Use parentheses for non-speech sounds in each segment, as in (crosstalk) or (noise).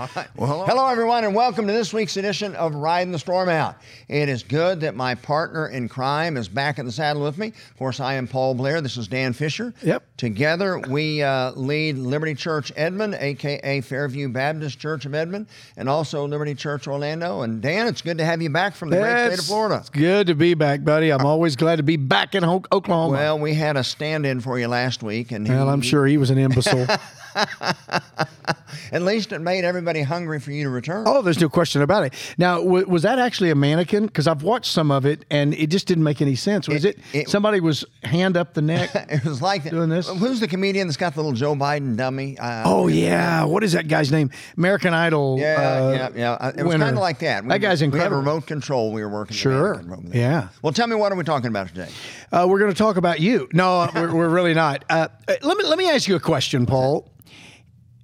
Well, hello. everyone, and welcome to this week's edition of Riding the Storm Out. It is good that my partner in crime is back in the saddle with me. Of course, I am Paul Blair. This is Dan Fisher. Yep. Together, we uh, lead Liberty Church Edmond, aka Fairview Baptist Church of Edmond, and also Liberty Church Orlando. And Dan, it's good to have you back from the great state of Florida. It's good to be back, buddy. I'm always glad to be back in Oklahoma. Well, we had a stand-in for you last week, and he- Well, I'm sure he was an imbecile. (laughs) (laughs) at least it made everybody hungry for you to return. oh, there's no question about it. Now, w- was that actually a mannequin? Because I've watched some of it, and it just didn't make any sense. Was It- it, it- somebody was hand up the neck? (laughs) It was like Doing this? Who's the comedian that's got the little Joe Biden dummy? Uh, oh yeah, what is that guy's name? American Idol. Yeah, uh, yeah, yeah. Uh, It was kind of like that. We, That guy's We had incredible. remote control. We were working. Sure. Vatican over there. Yeah. Well, tell me what are we talking about today? Uh, we're going to talk about you. No, we're, we're really not. Uh, uh, let me let me ask you a question, Paul. (laughs)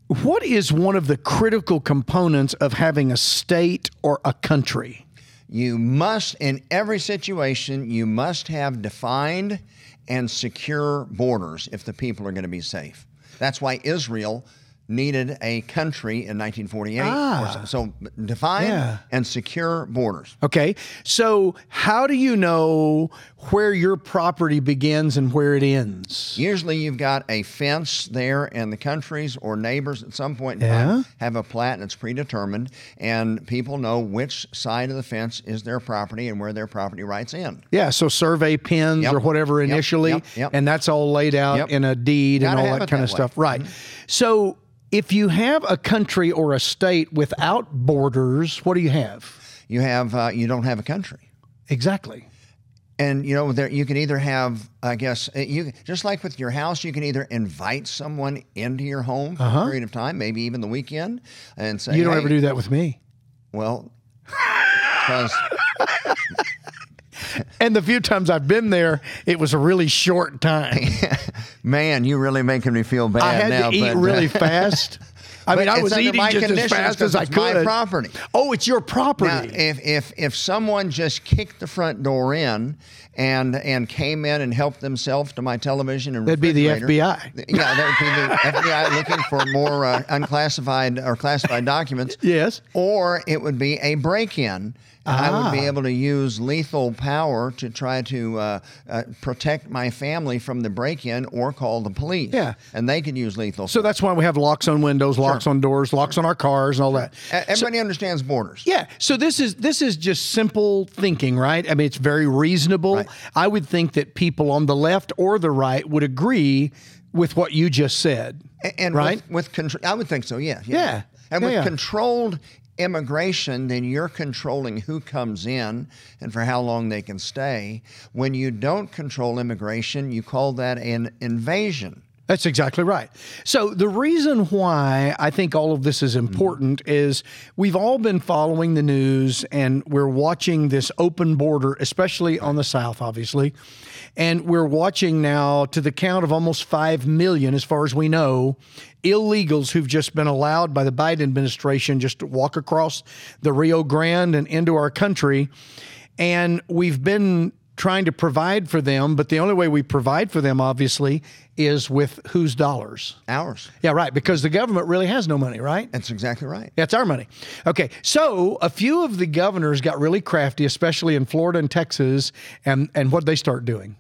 What is one of the critical components of having a state or a country? You must, in every situation, you must have defined and secure borders if the people are going to be safe. That's why Israel needed a country in 1948. Ah. so, so defined Yeah. and secure borders. Okay, so how do you know where your property begins and where it ends? Usually, you've got a fence there, and the countries or neighbors at some point in time have a plat and it's predetermined, and people know which side of the fence is their property and where their property rights end. Yeah, so survey pins Yep. or whatever initially, Yep. Yep. and that's all laid out in a deed and all that kind of that way. Mm-hmm. stuff. Right. So if you have a country or a state without borders, what do you have? You have uh, you don't have a country. Exactly. And you know, there you can either have, I guess, uh, you just like with your house, you can either invite someone into your home for a period of time, maybe even the weekend, and say, Uh-huh. You don't hey, ever do that with me. Well, because (laughs) And the few times I've been there, it was a really short time. (laughs) man, you're really making me feel bad I had now. to eat but, uh, really (laughs) fast. I mean, I was eating just as fast as I it's my property. Oh, it's your property. Now, if if if someone just kicked the front door in and and came in and helped themselves to my television and That'd be the FBI. Yeah, that would be the FBI looking for more uh, unclassified or classified documents. yes. Or it would be a break-in. And I would be Ah. able to use lethal power to try to uh, uh, protect my family from the break-in, or call the police. Yeah. and they could use lethal. So that's why we have locks on windows, locks on doors, locks on our cars, and all that. Everybody understands borders. Yeah. So this is this is just simple thinking, right? I mean, it's very reasonable. Right. I would think that people on the left or the right would agree with what you just said. A- And right? with, with control, I would think so. Yeah. Yeah. And Yeah, with yeah. controlled immigration, then you're controlling who comes in and for how long they can stay. When you don't control immigration, you call that an invasion. That's exactly right. So, the reason why I think all of this is mm-hmm. important is we've all been following the news and we're watching this open border, especially on the South, obviously. And we're watching now to the count of almost 5 million, as far as we know, illegals who've just been allowed by the Biden administration just to walk across the Rio Grande and into our country. And we've been trying to provide for them, but the only way we provide for them, obviously, is with whose dollars? Ours. Yeah, right. Because the government really has no money, right? That's exactly right. That's our money. Okay, so a few of the governors got really crafty, especially in Florida and Texas, and and what they start doing?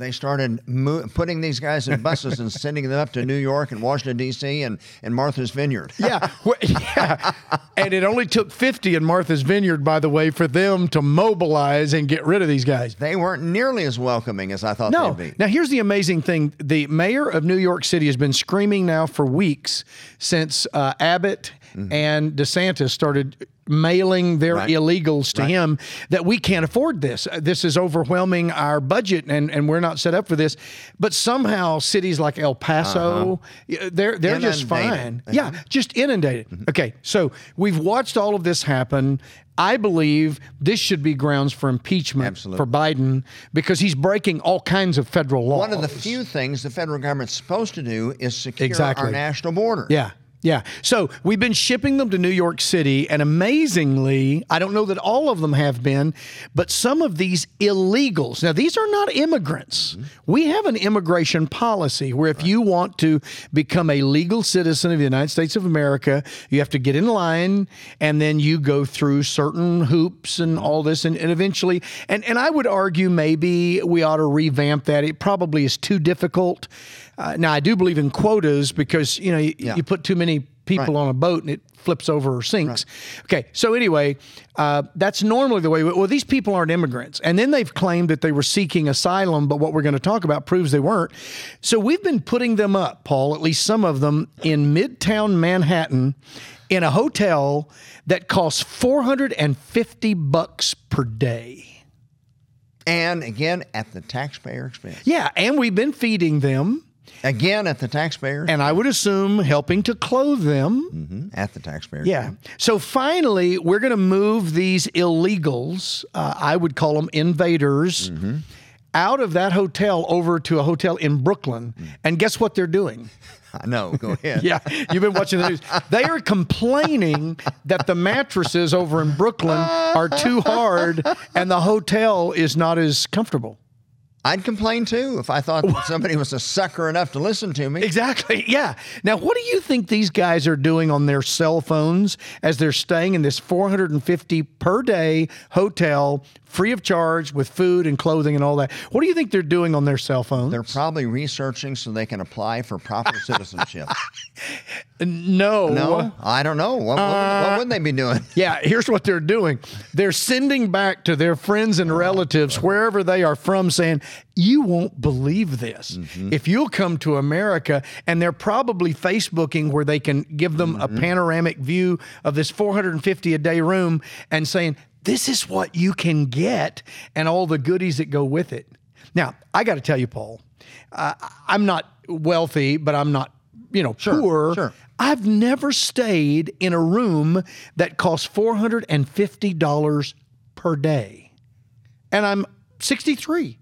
They started mo- putting these guys in buses and sending them up to New York and Washington, D.C., and, and Martha's Vineyard. Yeah, (laughs) wh- yeah. And it only took fifty in Martha's Vineyard, by the way, for them to mobilize and get rid of these guys. They weren't nearly as welcoming as I thought No. they'd be. Now, here's the amazing thing: the mayor of New York City has been screaming now for weeks since uh, Abbott and DeSantis started mailing their Right. illegals to him that we can't afford this. Uh, This is overwhelming our budget, and, and we're not set up for this. But somehow, cities like El Paso, uh-huh. y- they're they're just Inundated. fine. Uh-huh. Yeah, just inundated. Mm-hmm. Okay, so we've watched all of this happen. I believe this should be grounds for impeachment Absolutely. for Biden because he's breaking all kinds of federal laws. One of the few things the federal government's supposed to do is secure Exactly. our national border. Yeah. Yeah. So we've been shipping them to New York City, and amazingly, I don't know that all of them have been, but some of these illegals. Now, these are not immigrants. Mm-hmm. We have an immigration policy where if you want to become a legal citizen of the United States of America, you have to get in line and then you go through certain hoops and mm-hmm. all this, and, and eventually, and, and I would argue maybe we ought to revamp that. It probably is too difficult. Uh, now, I do believe in quotas because you know you, Yeah. you put too many people Right. on a boat and it flips over or sinks. Okay, so anyway, uh, that's normally the way. Well, these people aren't immigrants, and then they've claimed that they were seeking asylum, but what we're going to talk about proves they weren't. So we've been putting them up, Paul, at least some of them, in Midtown Manhattan, in a hotel that costs four hundred and fifty bucks per day. And again, at the taxpayer expense. Yeah, and we've been feeding them. Again, at the taxpayer. And I would assume helping to clothe them. Mhm, at the taxpayer. Yeah. So finally, we're going to move these illegals, uh, I would call them invaders, out of that hotel over to a hotel in Brooklyn. And guess what they're doing? (laughs) I know. Go ahead. (laughs) Yeah, you've been watching the news. They are complaining that the mattresses over in Brooklyn (laughs) are too hard and the hotel is not as comfortable. I'd complain too if I thought (laughs) somebody was a sucker enough to listen to me. Exactly. Yeah. Now, what do you think these guys are doing on their cell phones as they're staying in this 450 per day hotel, free of charge, with food and clothing and all that? What do you think they're doing on their cell phones? They're probably researching so they can apply for proper (laughs) citizenship. no. No, I don't know. What, what, what uh, would they be doing? (laughs) Yeah, here's what they're doing. They're sending back to their friends and relatives wherever they are from saying, You won't believe this. If you'll come to America, and they're probably Facebooking where they can give them a panoramic view of this 450 a day room and saying, This is what you can get and all the goodies that go with it. Now, I got to tell you, Paul, uh, I'm not wealthy, but I'm not, you know, sure, poor. sure. I've never stayed in a room that costs $450 per day. And I'm 63.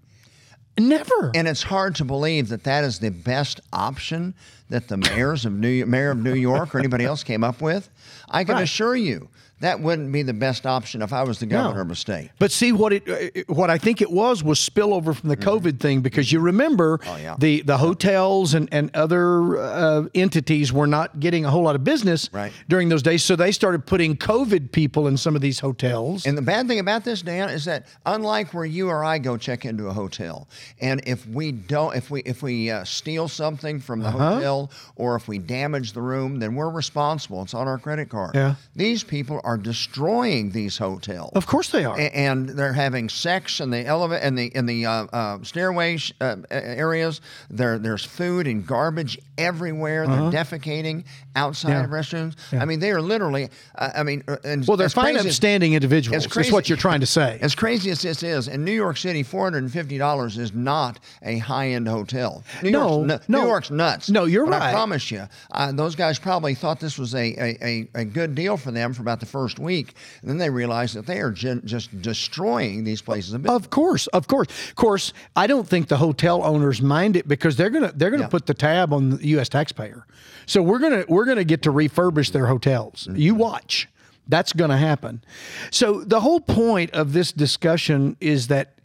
Never. And it's hard to believe that that is the best option that the mayors of New mayor of New York or anybody else came up with. I can Right. assure you that wouldn't be the best option if I was the governor of a state. But see what it, uh, what I think it was was spillover from the COVID thing because you remember Mm-hmm. Oh, yeah. the the hotels and and other uh, entities were not getting a whole lot of business Right. during those days, so they started putting COVID people in some of these hotels. And the bad thing about this, Dan, is that unlike where you or I go check into a hotel, and if we don't, if we if we uh, steal something from the Uh-huh. hotel or if we damage the room, then we're responsible. It's on our credit card. Yeah. These people are destroying these hotels. of course they are. A- and they're having sex in the elevator in the in the uh, uh, stairway sh- uh, areas. There there's food and garbage everywhere. Uh-huh. They're defecating outside Yeah. of restrooms. I mean, they are literally. Uh, I mean, uh, and well, they're fine, crazy upstanding individuals. it's That's what you're trying to say. As crazy as this is, in New York City, four hundred and fifty dollars is not a high-end hotel. New No, York's, no. New York's nuts. No, you're but right. I promise you, uh, those guys probably thought this was a, a, a, a good deal for them for about the first week, and then they realized that they are gen- just destroying these places. Of course, of course, of course. I don't think the hotel owners mind it because they're gonna they're gonna Yeah. put the tab on the U.S. taxpayer. So we're gonna we're gonna get to refurbish their hotels. Mm-hmm. You watch. That's going to happen. So the whole point of this discussion is that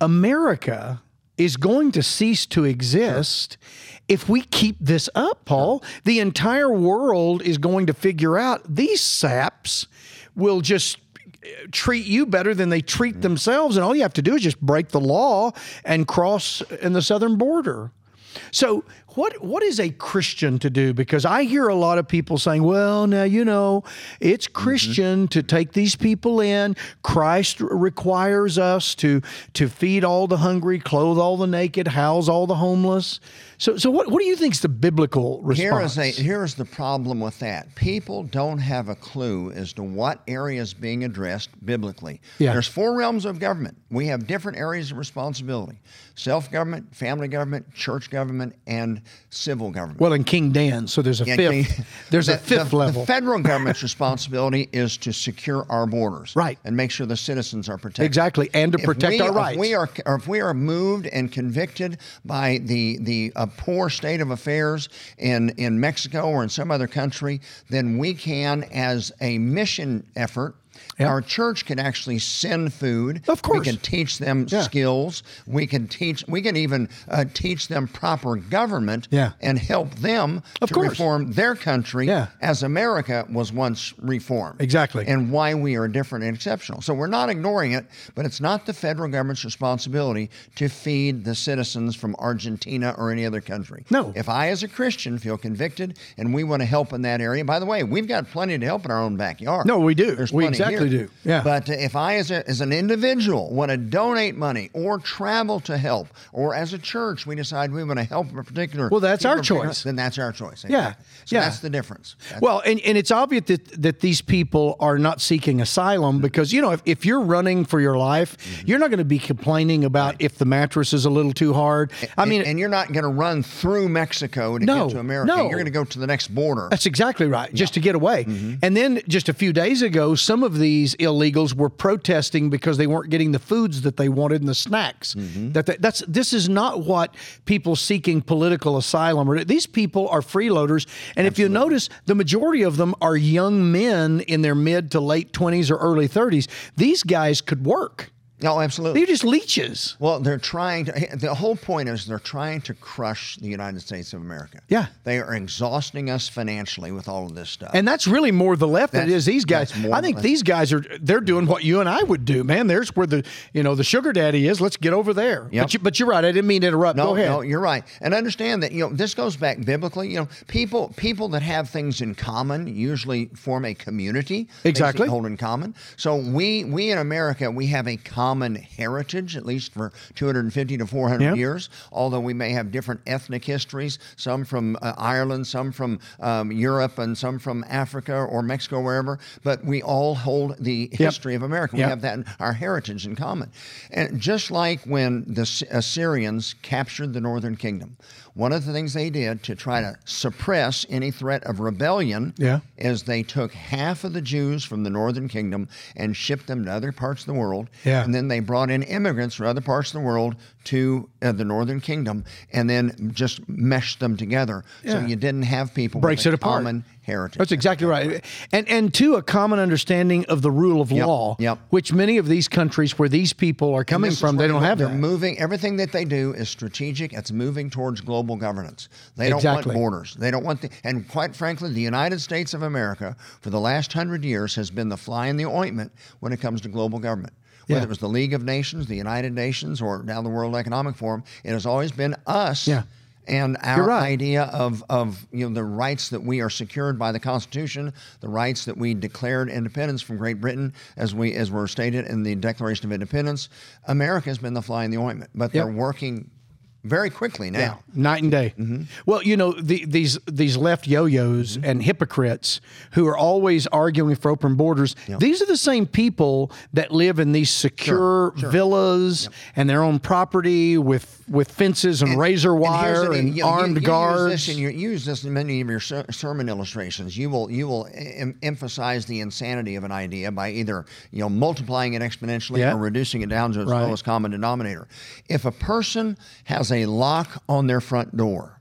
America is going to cease to exist if we keep this up, Paul. The entire world is going to figure out these saps will just eh, treat you better than they treat mm-hmm. themselves and all you have to do is just break the law and cross in the southern border. So what what is a Christian to do? Because I hear a lot of people saying, "Well, now you know, it's mm-hmm. Christian to take these people in. Christ requires us to to feed all the hungry, clothe all the naked, house all the homeless." So so what what do you think is the biblical response? is a here is the problem with that. People don't have a clue as to what area is being addressed biblically. Yeah. There's four realms of government. We have different areas of responsibility: self-government, family government, church government, and civil government. Well, in King Dan, so there's a Yeah, fifth. King- there's the- a fifth the- level. The federal government's responsibility is to secure our borders, Right. and make sure the citizens are protected. Exactly, and to If protect we- our if rights. we are, or if we are moved and convicted by the the uh, poor state of affairs in in Mexico or in some other country, then we can, as a mission effort. Yeah. Our church can actually send food. Of course. we can teach them Yeah. skills. We can teach. We can even uh, teach them proper government. Yeah. and help them Of to course. reform their country Yeah. as America was once reformed. Exactly. And why we are different and exceptional. So we're not ignoring it, but it's not the federal government's responsibility to feed the citizens from Argentina or any other country. No. If I, as a Christian, feel convicted and we want to help in that area, by the way, we've got plenty to help in our own backyard. No, we do. There's We plenty exactly here. do. Yeah. But if I, as, a, as an individual, want to donate money or travel to help, or as a church, we decide we want to help a particular. Well, that's our choice. Then that's our choice. Yeah, So yeah. that's the difference. That's- Well, and, and it's obvious that, that these people are not seeking asylum because, you know, if, if you're running for your life, Mm-hmm. you're not going to be complaining about if the mattress is a little too hard. I mean, and, you're not going to run through Mexico to No, get to America. no. You're going to go to the next border. That's exactly right, just to get away. Mm-hmm. And then just a few days ago, some of these illegals were protesting because they weren't getting the foods that they wanted and the snacks. Mm-hmm. That they, that's this is not what people seeking political asylum are. These people are freeloaders, and if you notice, the majority of them are young men in their mid to late twenties or early thirties. These guys could work. No, absolutely. They're just leeches. Well, they're trying to. The whole point is they're trying to crush the United States of America. Yeah. They are exhausting us financially with all of this stuff. And that's really more the left than it That's- is these guys. I think the- these guys are they're doing what you and I would do, man. There's where the you know the sugar daddy is. Let's get over there. Yep. But, you, but you're right. I didn't mean to interrupt. no, Go ahead. no, you're right. And understand that you know this goes back biblically. You know, people people that have things in common usually form a community. Exactly. hold in common. So we we in America we have a common heritage at least for 250 to 400 Yeah. years. Although we may have different ethnic histories, some from uh, Ireland, some from um, Europe, and some from Africa or Mexico, wherever. But we all hold the history of America. We Yep. have that in our heritage in common. And just like when the Assyrians captured the northern kingdom, one of the things they did to try to suppress any threat of rebellion Yeah. is they took half of the Jews from the northern kingdom and shipped them to other parts of the world. Yeah. And then they brought in immigrants from other parts of the world to uh, the northern kingdom and then just meshed them together. So you didn't have people Breaks with a it apart. common heritage. That's exactly right. And and two, a common understanding of the rule of law, yep. which many of these countries where these people are coming from, they don't have they're that. moving. Everything that they do is strategic. It's moving towards global governance. They don't Exactly. want borders. They don't want the. And quite frankly, the United States of America for the last hundred years has been the fly in the ointment when it comes to global government. Whether Yeah. it was the League of Nations, the United Nations, or now the World Economic Forum, it has always been us. Yeah. And our right. idea of, of you know the rights that we are secured by the Constitution, the rights that we declared independence from Great Britain, as we as were stated in the Declaration of Independence, America has been the fly in the ointment. But they're working very quickly now. Yeah, night and day. Mm-hmm. Well, you know the, these these left yo-yos and hypocrites who are always arguing for open borders. These are the same people that live in these secure villas and their own property with with fences and, razor And here's wire the- and you- armed you, you guards. Use this in your, you use this in many of your ser- sermon illustrations. You will you will em- emphasize the insanity of an idea by either you know multiplying it exponentially Yeah. or reducing it down to its Right. lowest common denominator. If a person has a lock on their front door,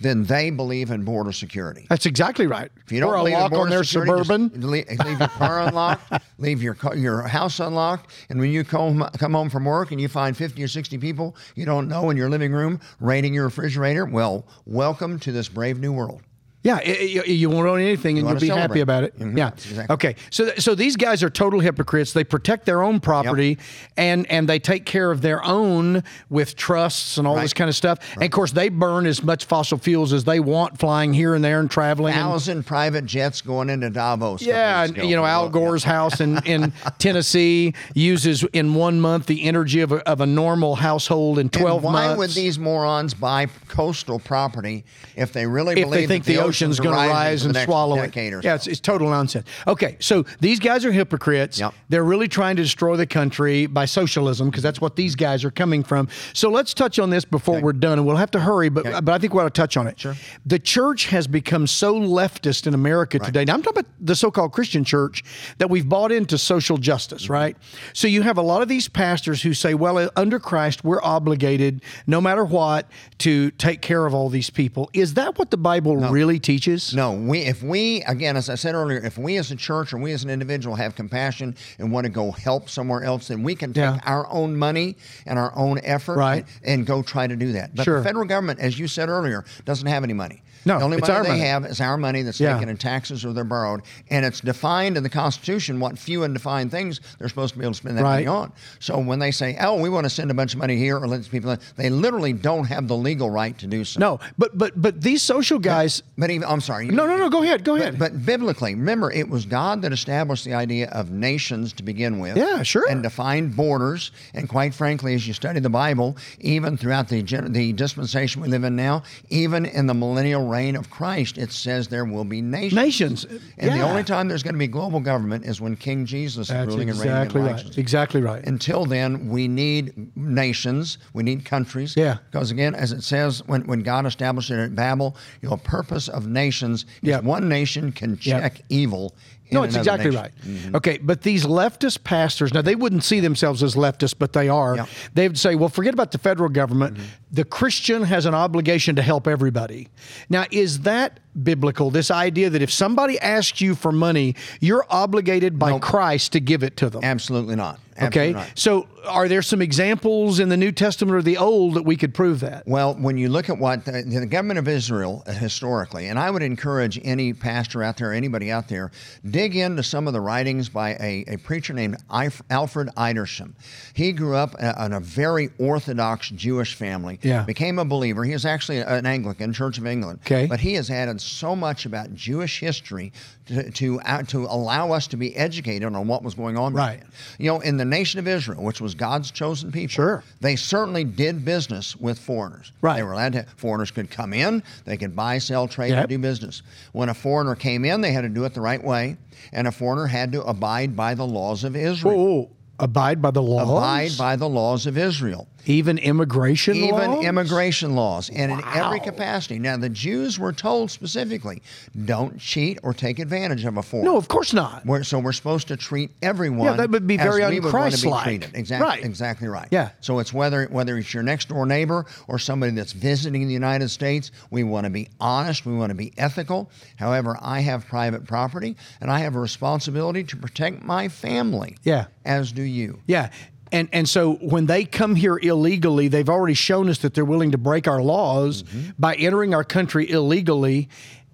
then they believe in border security. That's exactly right. If you don't or a believe in lock on their security, suburban. leave, leave your car (laughs) unlocked, leave your your house unlocked, and when you come come home from work and you find fifty or sixty people you don't know in your living room raiding your refrigerator, well, welcome to this brave new world. Yeah, i- i- you, won't own anything, and You you'll wanna be happy about it. Mhm, Yeah. exactly. Okay. So, so these guys are total hypocrites. They protect their own property, and and they take care of their own with trusts and all this kind of stuff. And of course, they burn as much fossil fuels as they want, flying here and there and traveling. and- private jets going into Davos. yeah, and you know Al Gore's house in, in (laughs) Tennessee uses in one month the energy of a, of a normal household in And twelve why months. Why would these morons buy coastal property if they really If they believe think that the the, ocean's going to rise and swallow it. Yeah, it's, it's total nonsense. Okay, so these guys are hypocrites. Yep. They're really trying to destroy the country by socialism because that's what these guys are coming from. So let's touch on this before we're done, and we'll have to hurry, but but I think we ought to touch on it. Sure. The church has become so leftist in America today. Now I'm talking about the so-called Christian church that we've bought into social justice, Mm-hmm. right? So you have a lot of these pastors who say, "Well, uh, under Christ, we're obligated, no matter what, to take care of all these people." Is that what the Bible really teaches? No, we if we again, as I said earlier, if we as a church or we as an individual have compassion and want to go help somewhere else, then we can take Yeah. our own money and our own effort Right. and, and go try to do that. But Sure. the federal government, as you said earlier, doesn't have any money. No, the only it's money our they money. have is our money that's Yeah. taken in taxes or they're borrowed, and it's defined in the Constitution what few and defined things they're supposed to be able to spend that money on. So when they say, "Oh, we want to send a bunch of money here," or let these people, they literally don't have the legal right to do so. No, but but but these social guys. But even, I'm sorry. No, no, no. Go ahead. Go ahead. But, but biblically, remember, it was God that established the idea of nations to begin with. Yeah, sure. And defined borders. And quite frankly, as you study the Bible, even throughout the, the dispensation we live in now, even in the millennial reign of Christ, it says there will be nations. Nations. And the only time there's going to be global government is when King Jesus is That's ruling and reigning exactly right. Exactly right. Until then, we need nations, we need countries. Yeah. Because again, as it says, when, when God established it at Babel, your purpose of nations is Yeah. one nation can Yeah. check evil. No, it's exactly nation. Mm-hmm. right. Okay, but these leftist pastors, now they wouldn't see themselves as leftists, but they are. Yeah. They would say, well, forget about the federal government. Mm-hmm. The Christian has an obligation to help everybody. Now, is that biblical? This idea that if somebody asks you for money, you're obligated by Christ to give it to them. Absolutely not. Okay, not. so are there some examples in the New Testament or the Old that we could prove that? Well, when you look at what the, the government of Israel uh, historically, and I would encourage any pastor out there, anybody out there, dig into some of the writings by a, a preacher named Alfred Edersheim. He grew up uh, in a very Orthodox Jewish family, Yeah. became a believer. He is actually an Anglican, Church of England. Okay. But he has added so much about Jewish history to, to, uh, to allow us to be educated on what was going on. Right. You know, in the nation of Israel, which was God's chosen people, Sure. they certainly did business with foreigners. Right. They were allowed to, foreigners could come in, they could buy, sell, trade, Yep. and do business. When a foreigner came in, they had to do it the right way, and a foreigner had to abide by the laws of Israel. Oh, abide by the laws? Abide by the laws of Israel. Even immigration laws. Even laws? immigration laws, and in every capacity. Now, the Jews were told specifically don't cheat or take advantage of a foreigner. No, of course not. We're, so we're supposed to treat everyone. Yeah, that would be very we would want to be unchristlike. Exactly, Right. exactly right. Yeah. So it's whether whether it's your next door neighbor or somebody that's visiting the United States. We want to be honest. We want to be ethical. However, I have private property, and I have a responsibility to protect my family. Yeah. As do you. Yeah. And and so when they come here illegally, they've already shown us that they're willing to break our laws Mm-hmm. by entering our country illegally.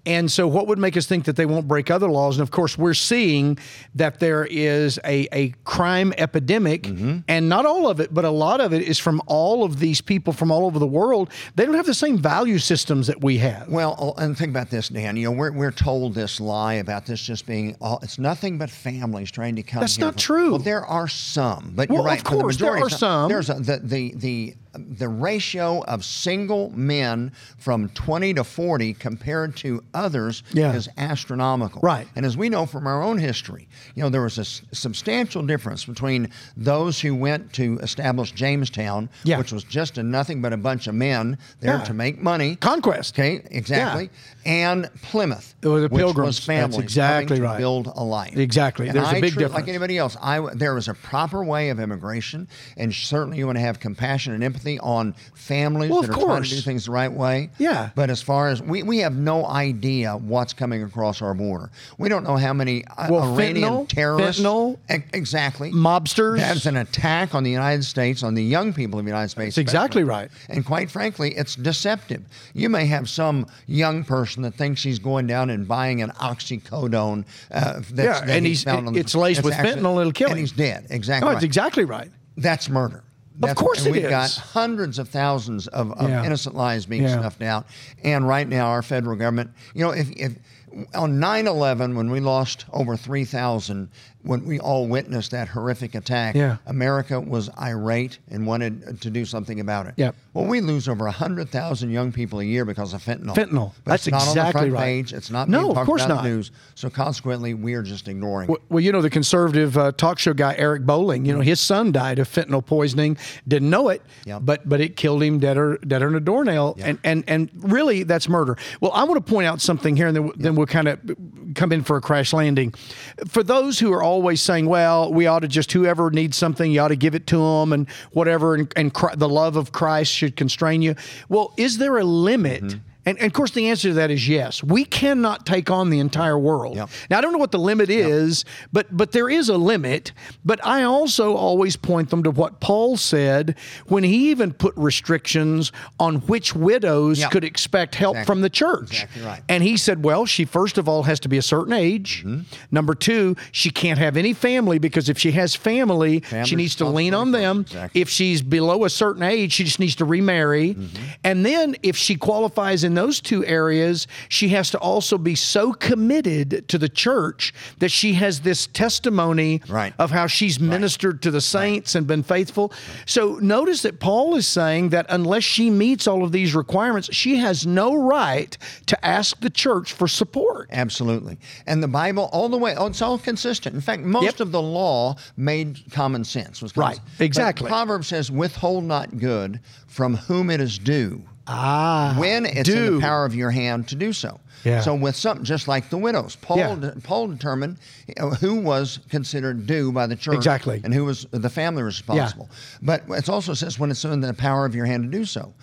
And so what would make us think that they won't break other laws? And of course, we're seeing that there is a, a crime epidemic, Mm-hmm. and not all of it, but a lot of it is from all of these people from all over the world. They don't have the same value systems that we have. Well, oh, and think about this, Dan. You know, we're, we're told this lie about this just being all, it's nothing but families trying to come. That's not from- true. Well, there are some, but Well, you're right. of for the course, there are some. There's a, the the the the ratio of single men from 20 to 40 compared to others Yeah. is astronomical. Right. And as we know from our own history, you know, there was a s- substantial difference between those who went to establish Jamestown, Yeah. which was just a nothing but a bunch of men there Yeah. to make money. Conquest. Okay, exactly. And Plymouth. It was which Pilgrims. was That's exactly right. build a life. Exactly. And There's a I big tru- difference. Like anybody else, I w- there was a proper way of immigration, and certainly you want to have compassion and empathy on families Well, that are trying course. to do things the right way. Yeah. But as far as we, we have no idea what's coming across our border. We don't know how many uh, Well, Iranian fentanyl- terrorists. fentanyl, E- exactly. Mobsters. That's an attack on the United States, on the young people of the United States. That's exactly right. And quite frankly, it's deceptive. You may have some young person that thinks he's going down and buying an oxycodone. Uh, that's, Yeah, and he he's- found on the- it's laced with fentanyl, it'll kill and him. he's dead. Exactly. No, right. that's exactly right. That's murder. That's, course and it we've got hundreds of thousands of, of Yeah. innocent lives being Yeah. snuffed out. And right now, our federal government, you know, if, if on 9/11 when we lost over 3,000 when we all witnessed that horrific attack, Yeah. America was irate and wanted to do something about it. Yep. Well, we lose over 100,000 young people a year because of fentanyl. Fentanyl. But That's it's not on the exactly front right. page. It's not No, being of course not. the news. So consequently, we are just ignoring it. Well, you know, the conservative uh, talk show guy, Eric Bolling, you know, his son died of fentanyl poisoning. Didn't know it, Yep. but but it killed him deader, deader than a doornail. And, and and really, that's murder. Well, I want to point out something here, and then, then we'll kind of come in for a crash landing. For those who are always saying, well, we ought to just, whoever needs something, you ought to give it to them and whatever, and, and Chri- the love of Christ should constrain you. Well, is there a limit? Mm-hmm. And, and of course, the answer to that is yes. We cannot take on the entire world. Yep. Now, I don't know what the limit is, but but there is a limit. But I also always point them to what Paul said when he even put restrictions on which widows Yep. could expect help Exactly. from the church. Exactly right. And he said, well, she first of all has to be a certain age. Mm-hmm. Number two, she can't have any family because if she has family, Family she needs to lean on them. Exactly. If she's below a certain age, she just needs to remarry. Mm-hmm. And then if she qualifies in those two areas, she has to also be so committed to the church that she has this testimony Right. of how she's ministered to the saints and been faithful. So notice that Paul is saying that unless she meets all of these requirements, she has no right to ask the church for support. Absolutely. And the Bible, all the way, oh, it's all consistent. In fact, most Yep. of the law made common sense. Right. Exactly. But Proverbs says, withhold not good from whom it is due. Ah, when it's in the power of your hand to do so. Yeah. So with something just like the widows, Paul Yeah. Paul determined uh, who was considered due by the church, Exactly. and who was the family responsible. Yeah. But it also says when it's in the power of your hand to do so.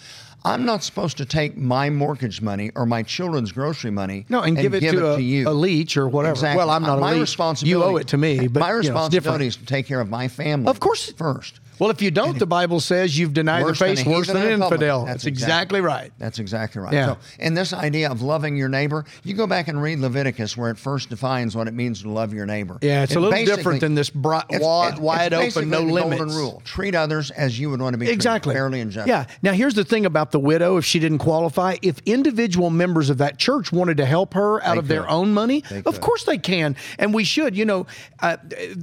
I'm not supposed to take my mortgage money or my children's grocery money No, and, give it to, a, you. a leech or whatever. Exactly. Well, I'm not my a leech. responsibility. You owe it to me, (laughs) but my you know, responsibility is to take care of my family. Of course. first. Well, if you don't, the Bible says you've denied the faith worse than an and a publican. infidel. That's That's exactly, right. That's exactly right. Yeah. So, and this idea of loving your neighbor, you go back and read Leviticus, where it first defines what it means to love your neighbor. Yeah, it's a little different than this broad, it's- wide, it's wide open, no the limits. Golden rule: treat others as you would want to be Exactly. treated, fairly and justly. Yeah. Now, here's the thing about the widow. If she didn't qualify, if individual members of that church wanted to help her out They of their own money, They of could. course they can, and we should. You know, uh,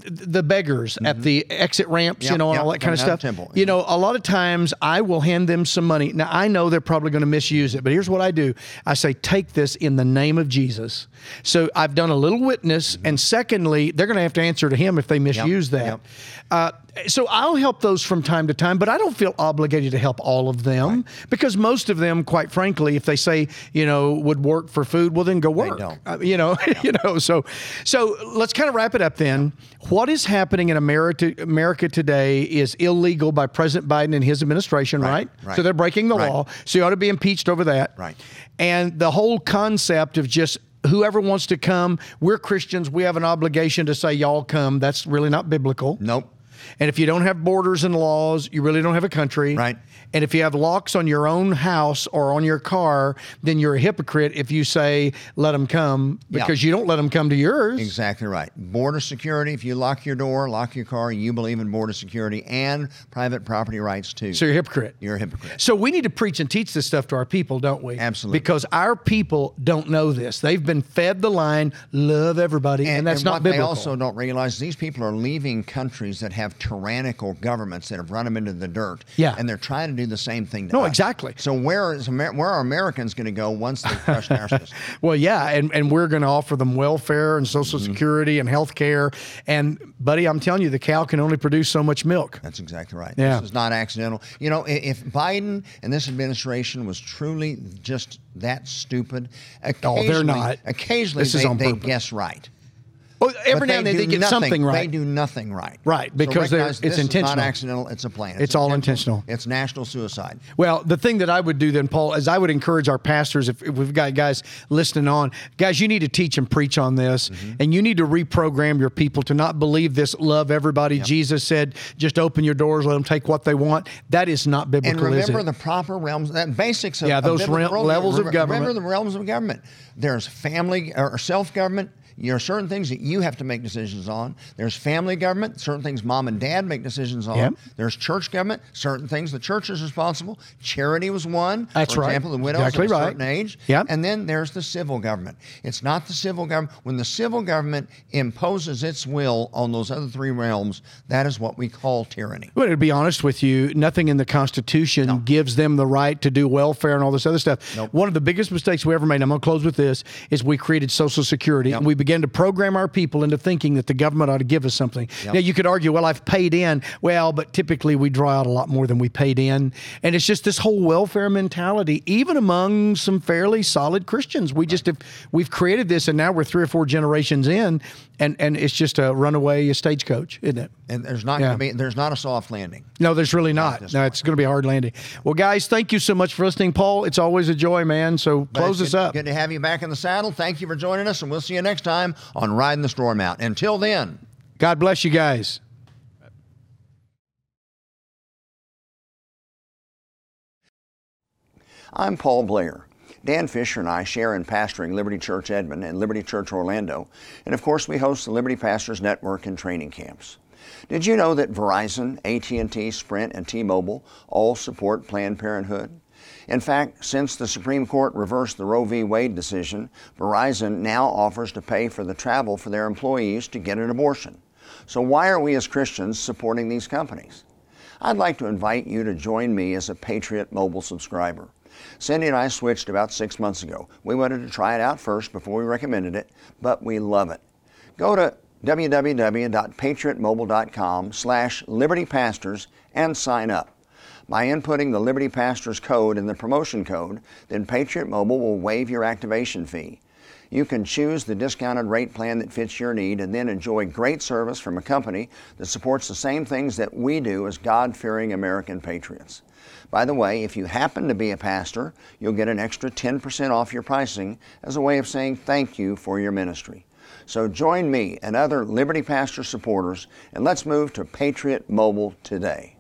the beggars at the exit ramps, you Mm-hmm. Know, and yep, all that kind of stuff. temple, You know, a lot of times I will hand them some money. Now I know they're probably going to misuse it, but here's what I do: I say, take this in the name of Jesus. So I've done a little witness, Mm-hmm. and secondly, they're going to have to answer to Him if they misuse that. yep. Uh, so I'll help those from time to time, but I don't feel obligated to help all of them because most of them, quite frankly, if they say you know would work for food, well then go work. don't. Uh, you know, (laughs) you know. So, so let's kind of wrap it up then. What is happening in America, America today is illegal by President Biden and his administration, right? right. So they're breaking the Right. law. So you ought to be impeached over that. Right. And the whole concept of just whoever wants to come, we're Christians, we have an obligation to say y'all come. That's really not biblical. Nope. And if you don't have borders and laws, you really don't have a country. Right. And if you have locks on your own house or on your car, then you're a hypocrite if you say, let them come, Yeah. because you don't let them come to yours. Exactly right. Border security. If you lock your door, lock your car, you believe in border security and private property rights too. So you're a hypocrite. You're a hypocrite. So we need to preach and teach this stuff to our people, don't we? Absolutely. Because our people don't know this. They've been fed the line, love everybody, and, that's not what biblical. they also don't realize these people are leaving countries that have tyrannical governments that have run them into the dirt. Yeah. and they're trying to do the same thing. To No, us. exactly. So where is Amer- where are Americans going to go once they crush (laughs) our system? Well, yeah, and, and we're going to offer them welfare and Social Mm-hmm. Security and health care. And, buddy, I'm telling you, the cow can only produce so much milk. That's exactly right. Yeah. This is not accidental. You know, if Biden and this administration was truly just that stupid, Oh, they're not. Occasionally, This is they, on they purpose. guess right. Oh, every now and then they get nothing- something right. They do nothing right. Right, because they're- it's intentional. Is not accidental. It's a plan. It's all intentional. It's national suicide. Well, the thing that I would do then, Paul, is I would encourage our pastors, if, if we've got guys listening on, guys, you need to teach and preach on this, Mm-hmm. and you need to reprogram your people to not believe this love everybody. Jesus said, just open your doors, let them take what they want. That is not And biblical, is remember the proper realms, that basics of Yeah, those realm- levels of government. Remember the realms of government. There's family or self government. There are certain things that you have to make decisions on. There's family government, certain things mom and dad make decisions on. Yep. There's church government, certain things the church is responsible. Charity was one. That's For right. example, the widows Exactly of a right. certain age. Yep. And then there's the civil government. It's not the civil government. When the civil government imposes its will on those other three realms, that is what we call tyranny. Well, to be honest with you, nothing in the Constitution gives them the right to do welfare and all this other stuff. Nope. One of the biggest mistakes we ever made, and I'm going to close with this, is we created Social Security and we began to program our people into thinking that the government ought to give us something. Now, you could argue, well, I've paid in. Well, but typically we draw out a lot more than we paid in. And it's just this whole welfare mentality, even among some fairly solid Christians. We just have, we've created this and now we're three or four generations in and, and it's just a runaway stagecoach, isn't it? And there's not Yeah. going to be there's not a soft landing. No, there's really not. No, it's going to be a hard landing. Well, guys, thank you so much for listening, Paul. It's always a joy, man. So But close us good, up. Good to have you back in the saddle. Thank you for joining us, and we'll see you next time on Riding the Storm Out. Until then. God bless you guys. I'm Paul Blair. Dan Fisher and I share in pastoring Liberty Church Edmond and Liberty Church Orlando, and of course we host the Liberty Pastors Network and training camps. Did you know that Verizon, AT&T, Sprint, and T-Mobile all support Planned Parenthood? In fact, since the Supreme Court reversed the Roe v. Wade decision, Verizon now offers to pay for the travel for their employees to get an abortion. So why are we as Christians supporting these companies? I'd like to invite you to join me as a Patriot Mobile subscriber. Cindy and I switched about six months ago. We wanted to try it out first before we recommended it, but we love it. Go to www.patriotmobile.com slash libertypastors and sign up. By inputting the Liberty Pastors code in the promotion code, then Patriot Mobile will waive your activation fee. You can choose the discounted rate plan that fits your need and then enjoy great service from a company that supports the same things that we do as God fearing American patriots. By the way, if you happen to be a pastor, you'll get an extra 10% off your pricing as a way of saying thank you for your ministry. So join me and other Liberty Pastor supporters and let's move to Patriot Mobile today.